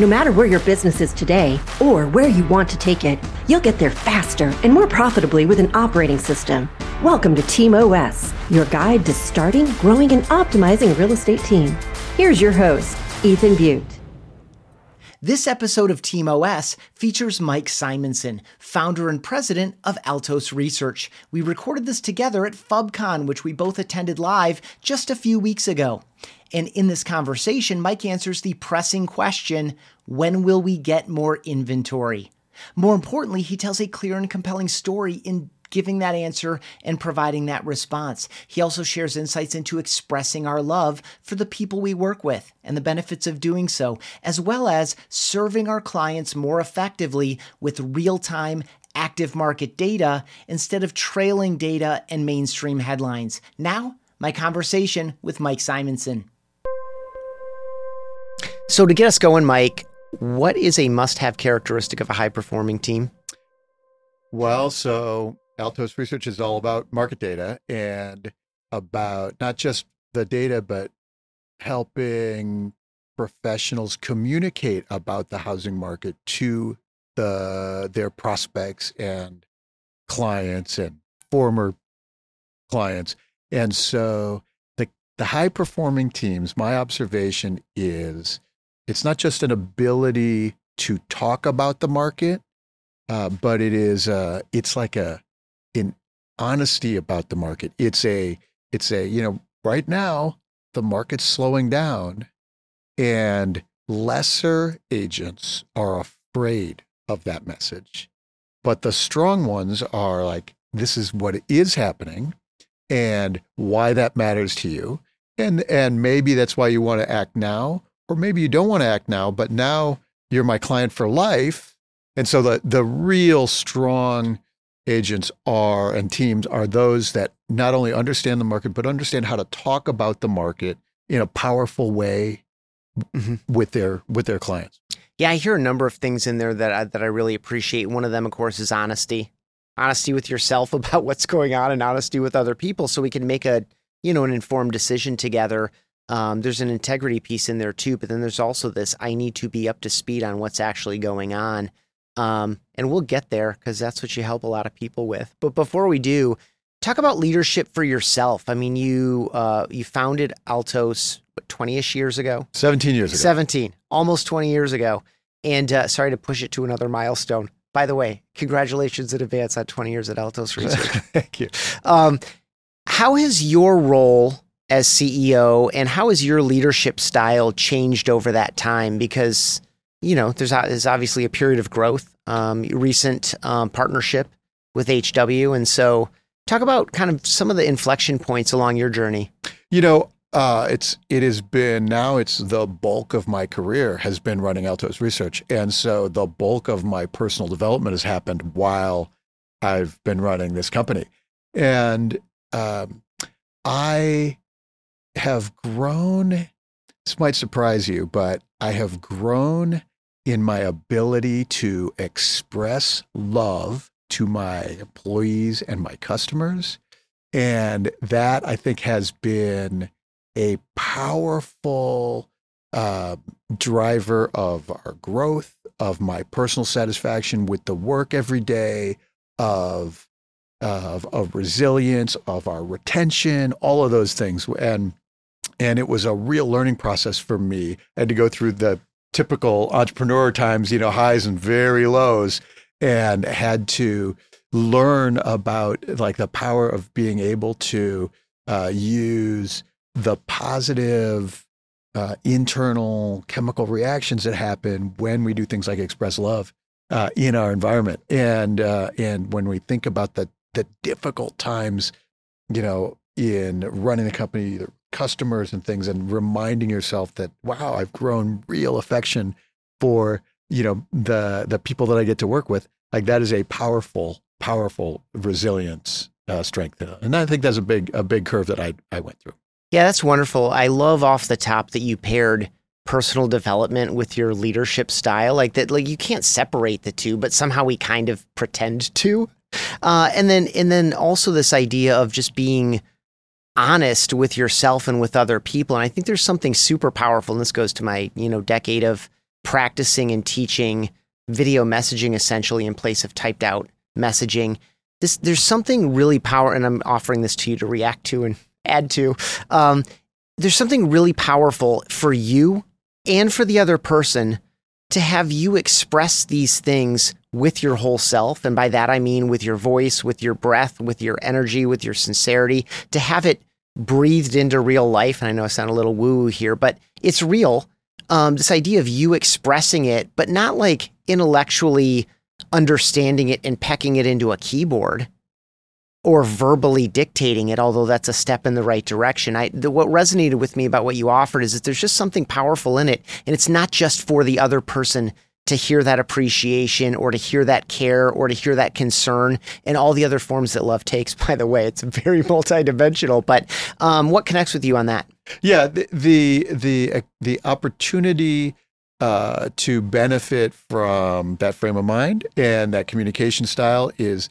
No matter where your business is today or where you want to take it, you'll get there faster and more profitably with an operating system. Welcome to Team OS, your guide to starting, growing, and optimizing a real estate team. Here's your host, Ethan Beute. This episode of Team OS features Mike Simonsen, founder and president of Altos Research. We recorded this together at FubCon, which we both attended live just a few weeks ago. And in this conversation, Mike answers the pressing question when will we get more inventory? More importantly, he tells a clear and compelling story in giving that answer and providing that response. He also shares insights into expressing our love for the people we work with and the benefits of doing so, as well as serving our clients more effectively with real time active market data instead of trailing data and mainstream headlines. Now, my conversation with Mike Simonsen. So, to get us going, Mike, what is a must have characteristic of a high performing team? Well, so Altos Research is all about market data and about not just the data, but helping professionals communicate about the housing market to the their prospects and clients and former clients. And so the the high performing teams, my observation is it's not just an ability to talk about the market, uh, but it is uh, it's like a in honesty about the market. It's a it's a you know right now the market's slowing down, and lesser agents are afraid of that message, but the strong ones are like this is what is happening, and why that matters to you, and and maybe that's why you want to act now, or maybe you don't want to act now, but now you're my client for life. And so the the real strong agents are and teams are those that not only understand the market but understand how to talk about the market in a powerful way mm-hmm. with their with their clients. Yeah, I hear a number of things in there that I, that I really appreciate. One of them, of course, is honesty. Honesty with yourself about what's going on, and honesty with other people, so we can make a you know an informed decision together. Um, there's an integrity piece in there too, but then there's also this: I need to be up to speed on what's actually going on. Um, and we'll get there because that's what you help a lot of people with. But before we do, talk about leadership for yourself. I mean, you uh, you founded Altos twenty ish years ago. Seventeen years ago. Seventeen, almost twenty years ago. And uh, sorry to push it to another milestone. By the way, congratulations in advance on twenty years at Altos Research. Thank you. Um, how has your role as CEO and how has your leadership style changed over that time? Because you know, there's, there's obviously a period of growth, um, recent um, partnership with HW. And so talk about kind of some of the inflection points along your journey. You know, uh, it's it has been now it's the bulk of my career has been running Altos Research, and so the bulk of my personal development has happened while I've been running this company, and um, I have grown. This might surprise you, but I have grown in my ability to express love to my employees and my customers. And that I think has been a powerful uh, driver of our growth, of my personal satisfaction with the work every day, of of, of resilience, of our retention, all of those things. And and it was a real learning process for me. I had to go through the typical entrepreneur times, you know, highs and very lows, and had to learn about like the power of being able to uh, use the positive uh, internal chemical reactions that happen when we do things like express love uh, in our environment, and uh, and when we think about the the difficult times, you know, in running the company, customers and things and reminding yourself that wow i've grown real affection for you know the the people that i get to work with. Like that is a powerful powerful resilience uh, strength and i think that's a big a big curve that i i went through. Yeah that's wonderful. I love off the top that you paired personal development with your leadership style like that like you can't separate the two but somehow we kind of pretend to. Uh, and then and then also this idea of just being honest with yourself and with other people. And I think there's something super powerful. And this goes to my, you know, decade of practicing and teaching video messaging essentially in place of typed out messaging. This there's something really powerful, and I'm offering this to you to react to and add to. Um, there's something really powerful for you and for the other person to have you express these things with your whole self. And by that, I mean with your voice, with your breath, with your energy, with your sincerity, to have it breathed into real life. And I know I sound a little woo woo here, but it's real. Um, this idea of you expressing it, but not like intellectually understanding it and pecking it into a keyboard or verbally dictating it, although that's a step in the right direction. I, the, what resonated with me about what you offered is that there's just something powerful in it. And it's not just for the other person to hear that appreciation or to hear that care or to hear that concern and all the other forms that love takes, by the way. It's very multidimensional. But um, what connects with you on that? Yeah, the the the, uh, the opportunity uh, to benefit from that frame of mind and that communication style is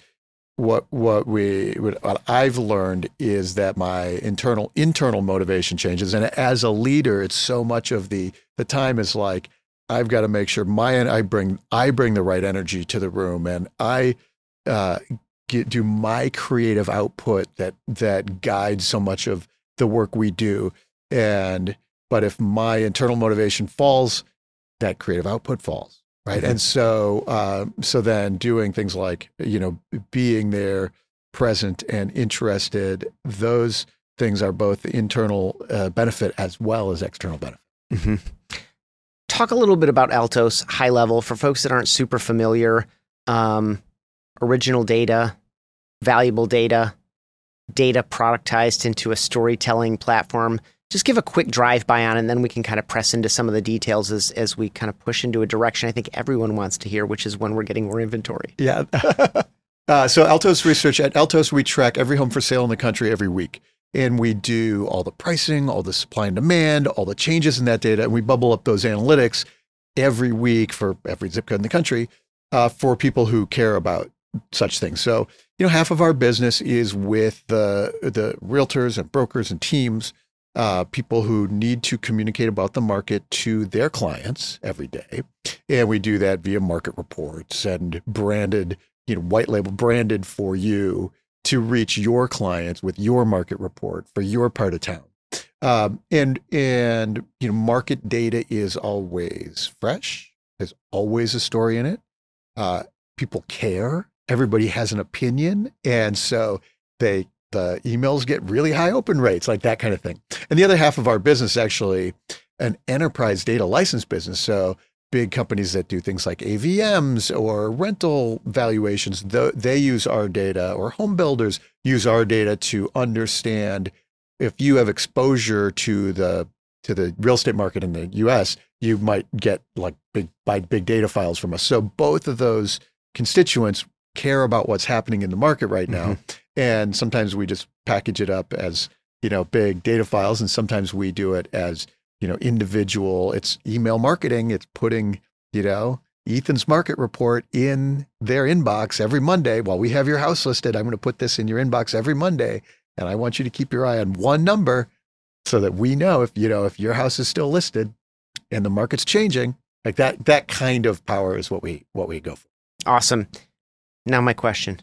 what what we what I've learned is that my internal internal motivation changes, and as a leader, it's so much of the the time is like I've got to make sure my I bring I bring the right energy to the room, and I uh, get, do my creative output that that guides so much of the work we do, and but if my internal motivation falls, that creative output falls right mm-hmm. and so uh, so then doing things like you know being there present and interested those things are both internal uh, benefit as well as external benefit mm-hmm. Talk a little bit about altos high level for folks that aren't super familiar um, original data valuable data data productized into a storytelling platform just give a quick drive by on, and then we can kind of press into some of the details as as we kind of push into a direction I think everyone wants to hear, which is when we're getting more inventory. Yeah. uh, so Altos Research at Altos, we track every home for sale in the country every week. And we do all the pricing, all the supply and demand, all the changes in that data, and we bubble up those analytics every week for every zip code in the country uh, for people who care about such things. So, you know, half of our business is with the the realtors and brokers and teams uh, people who need to communicate about the market to their clients every day. And we do that via market reports and branded, you know, white label branded for you to reach your clients with your market report for your part of town. Um, and and you know, market data is always fresh. There's always a story in it. Uh, people care. Everybody has an opinion, and so they the emails get really high open rates, like that kind of thing. And the other half of our business actually an enterprise data license business. So big companies that do things like AVMs or rental valuations, they use our data, or home builders use our data to understand if you have exposure to the to the real estate market in the U.S., you might get like big buy big data files from us. So both of those constituents care about what's happening in the market right now. Mm-hmm. And sometimes we just package it up as, you know, big data files. And sometimes we do it as, you know, individual. It's email marketing. It's putting, you know, Ethan's market report in their inbox every Monday. While we have your house listed, I'm going to put this in your inbox every Monday. And I want you to keep your eye on one number so that we know if, you know, if your house is still listed and the market's changing, like that, that kind of power is what we, what we go for. Awesome. Now, my question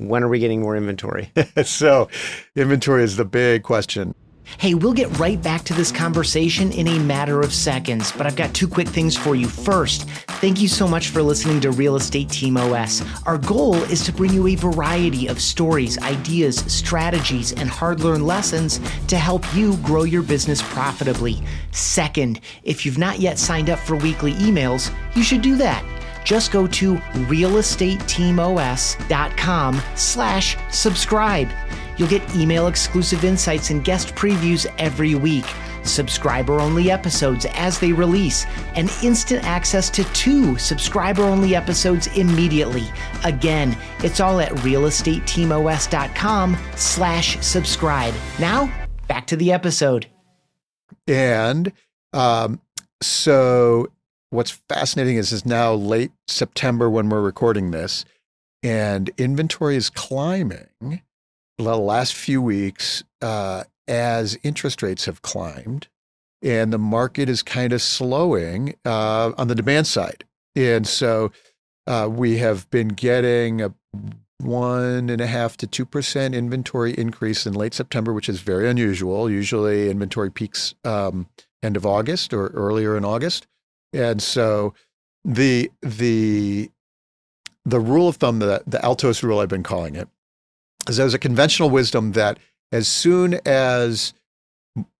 when are we getting more inventory? so, inventory is the big question. Hey, we'll get right back to this conversation in a matter of seconds, but I've got two quick things for you. First, thank you so much for listening to Real Estate Team OS. Our goal is to bring you a variety of stories, ideas, strategies, and hard learned lessons to help you grow your business profitably. Second, if you've not yet signed up for weekly emails, you should do that just go to realestateteamos.com slash subscribe. You'll get email exclusive insights and guest previews every week, subscriber only episodes as they release, and instant access to two subscriber only episodes immediately. Again, it's all at realestateteamos.com slash subscribe. Now, back to the episode. And um, so what's fascinating is it's now late September when we're recording this, and inventory is climbing the last few weeks uh, as interest rates have climbed. and the market is kind of slowing uh, on the demand side. And so uh, we have been getting a one and a half to two percent inventory increase in late September, which is very unusual. Usually, inventory peaks um, end of August or earlier in August, and so the the the rule of thumb, the, the Altos rule, I've been calling it, is there's a conventional wisdom that as soon as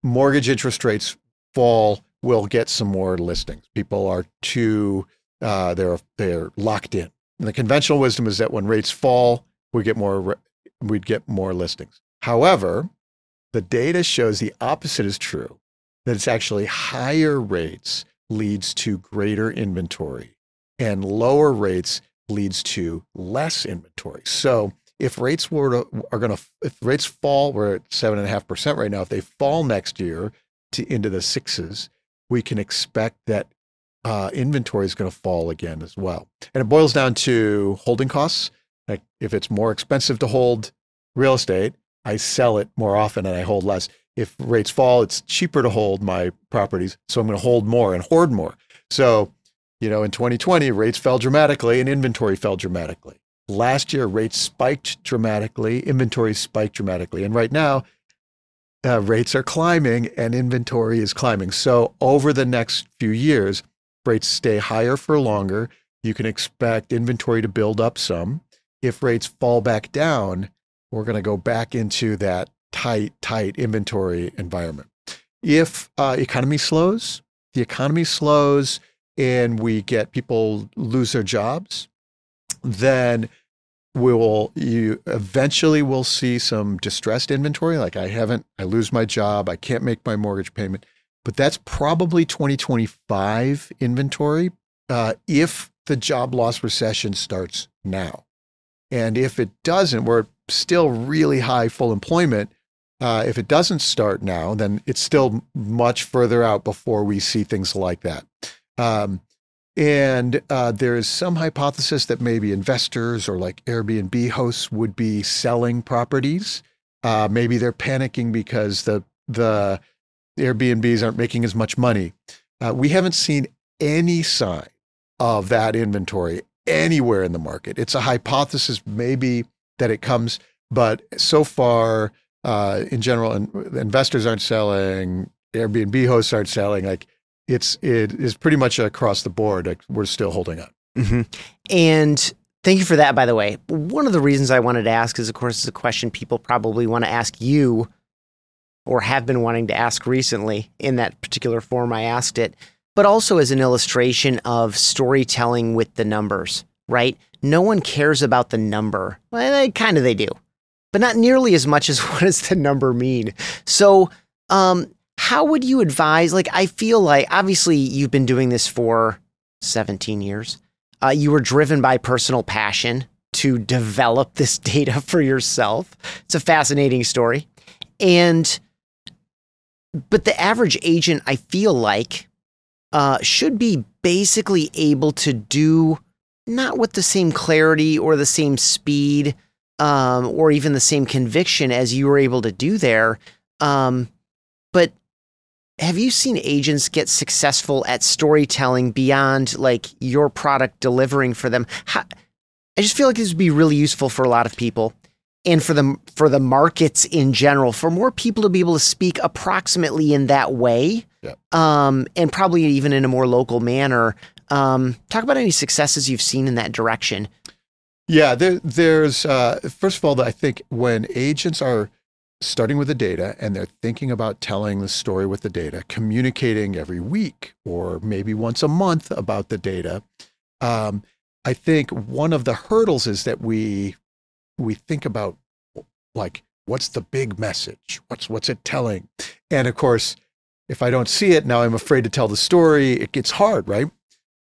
mortgage interest rates fall, we'll get some more listings. People are too uh, they're they're locked in. And the conventional wisdom is that when rates fall, we get more we'd get more listings. However, the data shows the opposite is true. That it's actually higher rates leads to greater inventory, and lower rates leads to less inventory. So if rates were to, are going to if rates fall, we're at seven and a half percent right now. If they fall next year to into the sixes, we can expect that uh, inventory is going to fall again as well. And it boils down to holding costs. Like if it's more expensive to hold real estate, I sell it more often and I hold less. If rates fall, it's cheaper to hold my properties, so I'm going to hold more and hoard more. So you know, in 2020, rates fell dramatically and inventory fell dramatically. Last year, rates spiked dramatically, inventory spiked dramatically. And right now, uh, rates are climbing and inventory is climbing. So, over the next few years, rates stay higher for longer. You can expect inventory to build up some. If rates fall back down, we're going to go back into that tight, tight inventory environment. If uh, economy slows, the economy slows, and we get people lose their jobs, then will you eventually will see some distressed inventory like i haven't i lose my job i can't make my mortgage payment. But that's probably 2025 inventory uh, if the job loss recession starts now. And if it doesn't we're still really high full employment uh, if it doesn't start now then it's still much further out before we see things like that. Um, and uh, there is some hypothesis that maybe investors or like Airbnb hosts would be selling properties. Uh, maybe they're panicking because the the Airbnbs aren't making as much money. Uh, we haven't seen any sign of that inventory anywhere in the market. It's a hypothesis, maybe that it comes, but so far, uh, in general, investors aren't selling. Airbnb hosts aren't selling. Like it's it is pretty much across the board. We're still holding up. Mm-hmm. And thank you for that. By the way, one of the reasons I wanted to ask is, of course, is a question people probably want to ask you, or have been wanting to ask recently. In that particular form, I asked it, but also as an illustration of storytelling with the numbers. Right? No one cares about the number. Well, kind of they do, but not nearly as much as what does the number mean. So. Um, how would you advise? Like, I feel like obviously you've been doing this for 17 years. Uh, you were driven by personal passion to develop this data for yourself. It's a fascinating story. And, but the average agent, I feel like, uh, should be basically able to do not with the same clarity or the same speed um, or even the same conviction as you were able to do there. Um, but have you seen agents get successful at storytelling beyond like your product delivering for them? How, I just feel like this would be really useful for a lot of people and for the for the markets in general for more people to be able to speak approximately in that way yeah. um, and probably even in a more local manner um, talk about any successes you've seen in that direction yeah there, there's uh, first of all i think when agents are starting with the data and they're thinking about telling the story with the data, communicating every week or maybe once a month about the data. Um, I think one of the hurdles is that we we think about like what's the big message? What's what's it telling? And of course, if I don't see it now, I'm afraid to tell the story. It gets hard, right?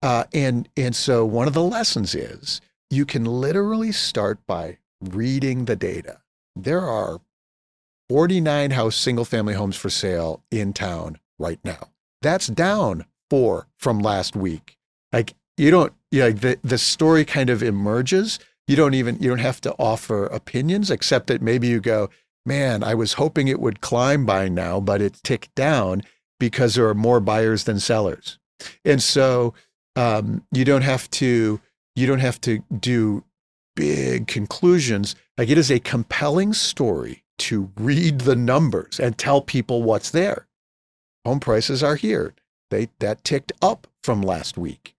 Uh, and and so one of the lessons is you can literally start by reading the data. There are 49 house single family homes for sale in town right now. That's down four from last week. Like you don't, you know, the, the story kind of emerges. You don't even, you don't have to offer opinions, except that maybe you go, man, I was hoping it would climb by now, but it ticked down. because there are more buyers than sellers. And so um, you don't have to you don't have to do big conclusions. Like it is a compelling story to read the numbers and tell people what's there. Home prices are here. They that ticked up from last week.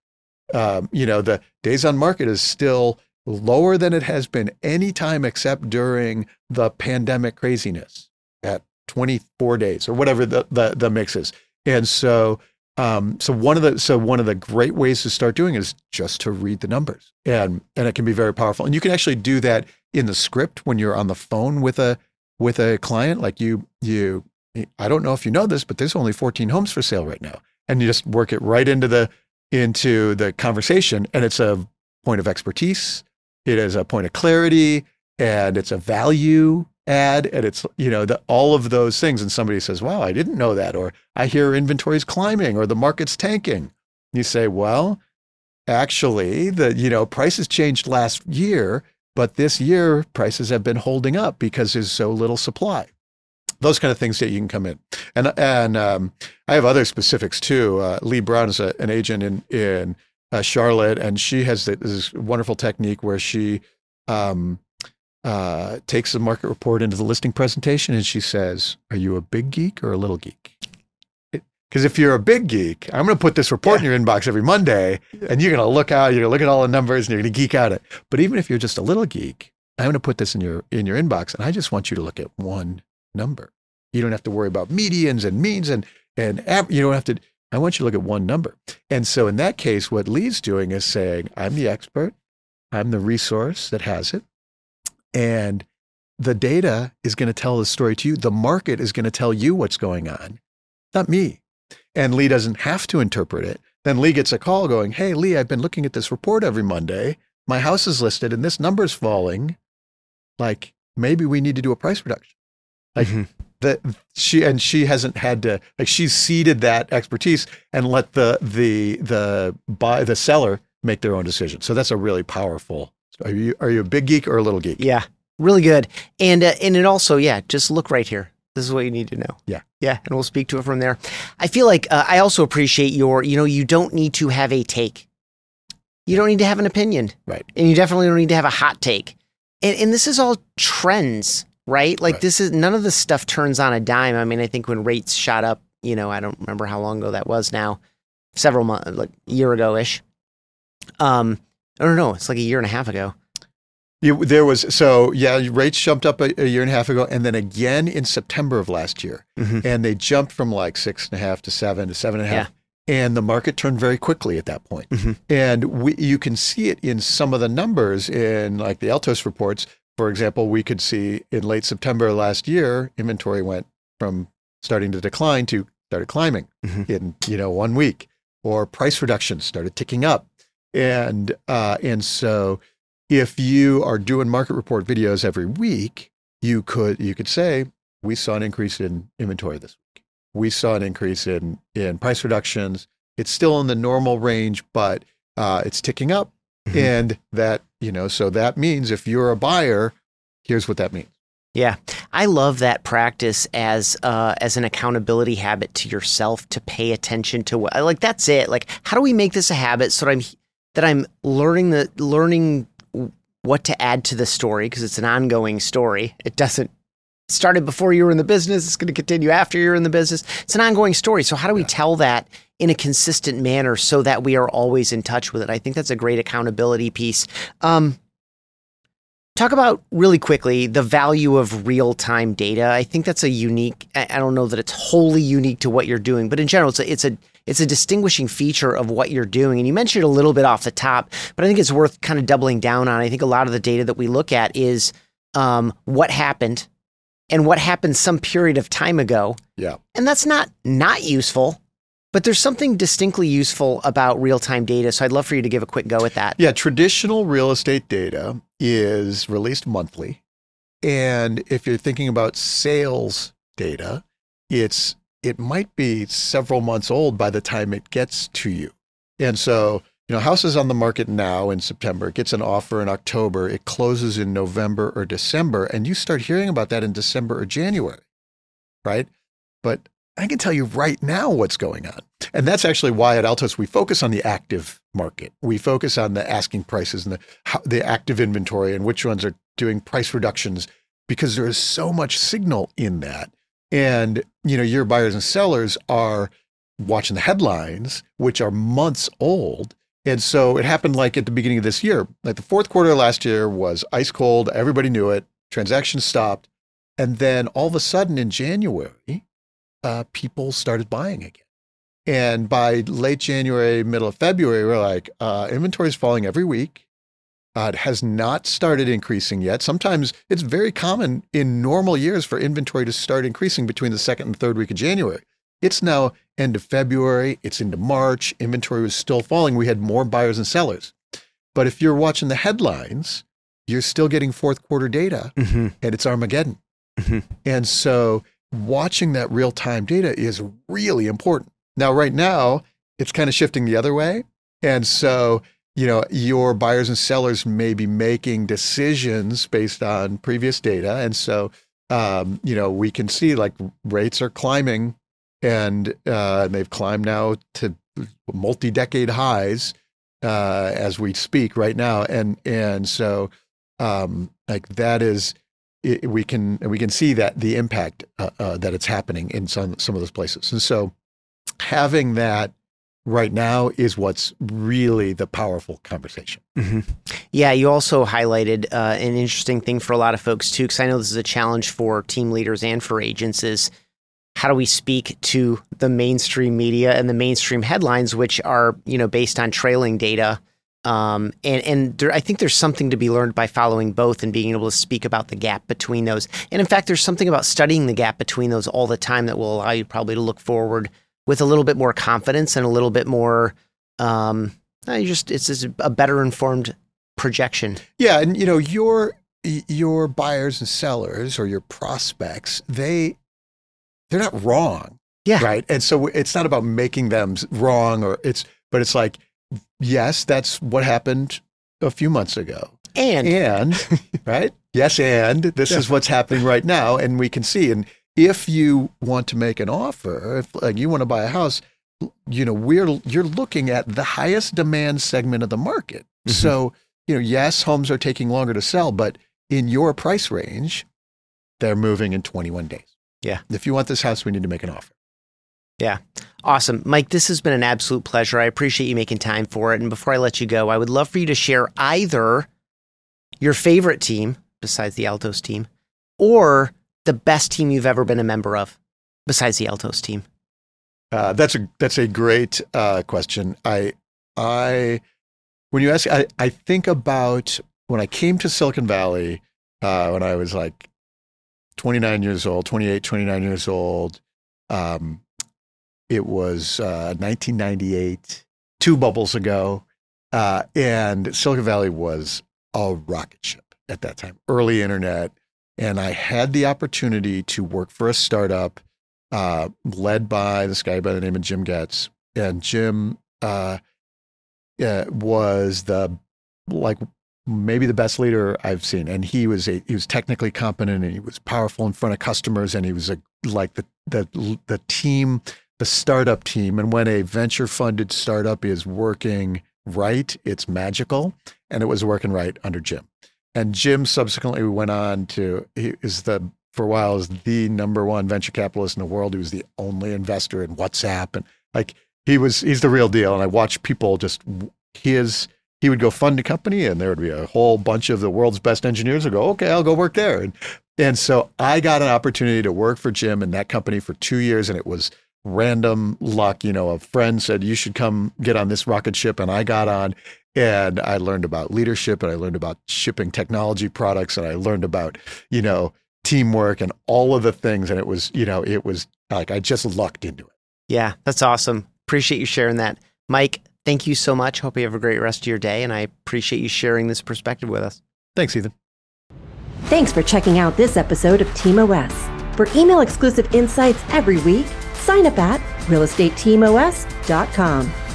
Um, you know, the days on market is still lower than it has been any time except during the pandemic craziness at 24 days or whatever the, the, the mix is. And so, um, so one of the so one of the great ways to start doing is just to read the numbers, and and it can be very powerful. And you can actually do that in the script when you're on the phone with a with a client. Like you you, I don't know if you know this, but there's only 14 homes for sale right now, and you just work it right into the into the conversation, and it's a point of expertise. It is a point of clarity, and it's a value add. And it's you know the, all of those things. And somebody says wow i didn't know that. Or i hear inventory's climbing. Or the market's tanking. You say well actually the you know prices changed last year but this year prices have been holding up because there's so little supply. Those kind of things that you can come in. And and um, i have other specifics too. Uh, Leigh Brown is a, an agent in in uh, charlotte and she has this wonderful technique where she um, uh, takes the market report into the listing presentation and she says, Are you a big geek or a little geek? Because if you're a big geek, I'm going to put this report yeah. in your inbox every Monday and you're going to look out, you're going to look at all the numbers and you're going to geek out it. But even if you're just a little geek, I'm going to put this in your, in your inbox and I just want you to look at one number. You don't have to worry about medians and means and, and you don't have to, I want you to look at one number. And so in that case, what Leigh's doing is saying, I'm the expert. I'm the resource that has it. And the data is going to tell the story to you. The market is going to tell you what's going on, not me. And Leigh doesn't have to interpret it. Then Leigh gets a call going, Hey, Leigh, I've been looking at this report every Monday. My house is listed and this number's falling. Like maybe we need to do a price reduction. Like mm-hmm. that she and she hasn't had to like she's ceded that expertise and let the the the buy the seller make their own decision. So that's a really powerful are you are you a big geek or a little geek? Yeah, really good. And uh, and it also yeah, just look right here. This is what you need to know. Yeah, yeah, and we'll speak to it from there. I feel like uh, I also appreciate your you know you don't need to have a take. You don't need to have an opinion, right? And you definitely don't need to have a hot take. And and this is all trends, right? Like right. this is none of this stuff turns on a dime. I mean, I think when rates shot up, you know, I don't remember how long ago that was now, several months, like a year ago ish. Um, I don't know. It's like a year and a half ago. You, there was so yeah, rates jumped up a, a, year and a half ago, and then again in September of last year, mm-hmm. and they jumped from like six and a half to seven to seven and a half, yeah. and the market turned very quickly at that point. Mm-hmm. And we, you can see it in some of the numbers in like the Altos reports. For example, we could see in late September last year, inventory went from starting to decline to started climbing mm-hmm. in you know one week, or price reductions started ticking up and uh, and so if you are doing market report videos every week, you could you could say we saw an increase in inventory this week. We saw an increase in in price reductions. It's still in the normal range, but uh, it's ticking up, mm-hmm. and that you know so that means if you're a buyer, here's what that means. Yeah, I love that practice as uh, as an accountability habit to yourself to pay attention to what like that's it. Like, how do we make this a habit so that I'm that I'm learning the learning what to add to the story because it's an ongoing story. It doesn't started before you were in the business. It's going to continue after you're in the business. It's an ongoing story. So how do we yeah. tell that in a consistent manner so that we are always in touch with it? I think that's a great accountability piece. Um, talk about really quickly the value of real time data. I think that's a unique. I don't know that it's wholly unique to what you're doing, but in general, it's a, it's a it's a distinguishing feature of what you're doing. And you mentioned a little bit off the top, but I think it's worth kind of doubling down on. I think a lot of the data that we look at is um, what happened and what happened some period of time ago. Yeah. And that's not not useful, but there's something distinctly useful about real time data. So I'd love for you to give a quick go at that. Yeah. Traditional real estate data is released monthly. And if you're thinking about sales data, it's it might be several months old by the time it gets to you. And so, you know, house is on the market now in September, it gets an offer in October, it closes in November or December, and you start hearing about that in December or January, right? But I can tell you right now what's going on. And that's actually why at Altos we focus on the active market. We focus on the asking prices and the the active inventory and which ones are doing price reductions because there is so much signal in that. And you know, your buyers and sellers are watching the headlines, which are months old. And so it happened like at the beginning of this year. Like the fourth quarter last year was ice cold. Everybody knew it. Transactions stopped. And then all of a sudden in January, uh, people started buying again. And by late January, middle of February, we're like, uh, inventory is falling every week. Uh, it has not started increasing yet. Sometimes it's very common in normal years for inventory to start increasing between the second and third week of January. It's now end of February, it's into March. Inventory was still falling. We had more buyers and sellers. But if you're watching the headlines, you're still getting fourth quarter data Mm-hmm. and it's Armageddon. Mhm. And so watching that real time data is really important. Now, right now, it's kind of shifting the other way. And so, you know, your buyers and sellers may be making decisions based on previous data. And so, um, you know, we can see like rates are climbing and uh, they've climbed now to multi decade highs uh, as we speak right now. And, and so, um, like that is, it, we can we can see that the impact uh, uh, that it's happening in some some of those places, and so having that right now is what's really the powerful conversation. hmm Yeah, you also highlighted uh, an interesting thing for a lot of folks too, because I know this is a challenge for team leaders and for agents. Is how do we speak to the mainstream media and the mainstream headlines, which are you know based on trailing data? Um, and and there, I think there's something to be learned by following both and being able to speak about the gap between those. And in fact, there's something about studying the gap between those all the time that will allow you probably to look forward with a little bit more confidence and a little bit more. Um, just it's a better informed projection. Yeah, and you know your your buyers and sellers or your prospects they they're not wrong. Yeah. Right. And so it's not about making them wrong or it's but it's like yes, that's what happened a few months ago. And and right yes and this is what's happening right now and we can see and if you want to make an offer if like you want to buy a house you know we're you're looking at the highest demand segment of the market Mhm. so you know yes homes are taking longer to sell but in your price range they're moving in 21 days Yeah. if you want this house we need to make an offer Yeah. awesome, Mike. This has been an absolute pleasure. I appreciate you making time for it. And before I let you go, I would love for you to share either your favorite team besides the Altos team, or the best team you've ever been a member of besides the Altos team. Uh, that's a that's a great uh, question. I I when you ask, I, I think about when I came to Silicon Valley uh, when I was like 29 years old, 28, 29 years old. Um, it was uh, 1998, two bubbles ago, uh, and Silicon Valley was a rocket ship at that time, early internet, and I had the opportunity to work for a startup uh, led by this guy by the name of Jim Goetz. And Jim uh, was the like maybe the best leader I've seen. And he was a he was technically competent and he was powerful in front of customers and he was a like the the the team, the startup team. And when a venture funded startup is working right, it's magical. And it was working right under Jim. And Jim subsequently went on to he is the for a while is the number one venture capitalist in the world. He was the only investor in WhatsApp, and like he was, he's the real deal. And I watched people just his. He would go fund a company, and there would be a whole bunch of the world's best engineers would go, "Okay, I'll go work there." And and so I got an opportunity to work for Jim in that company for two years, and it was random luck. You know, a friend said you should come get on this rocket ship, and I got on, and I learned about leadership, and I learned about shipping technology products, and I learned about you know teamwork and all of the things. And it was, you know, it was like I just lucked into it. Yeah, that's awesome. Appreciate you sharing that. Mike, thank you so much. Hope you have a great rest of your day. And I appreciate you sharing this perspective with us. Thanks, Ethan. Thanks for checking out this episode of Team OS. For email exclusive insights every week, sign up at realestateteamos.com.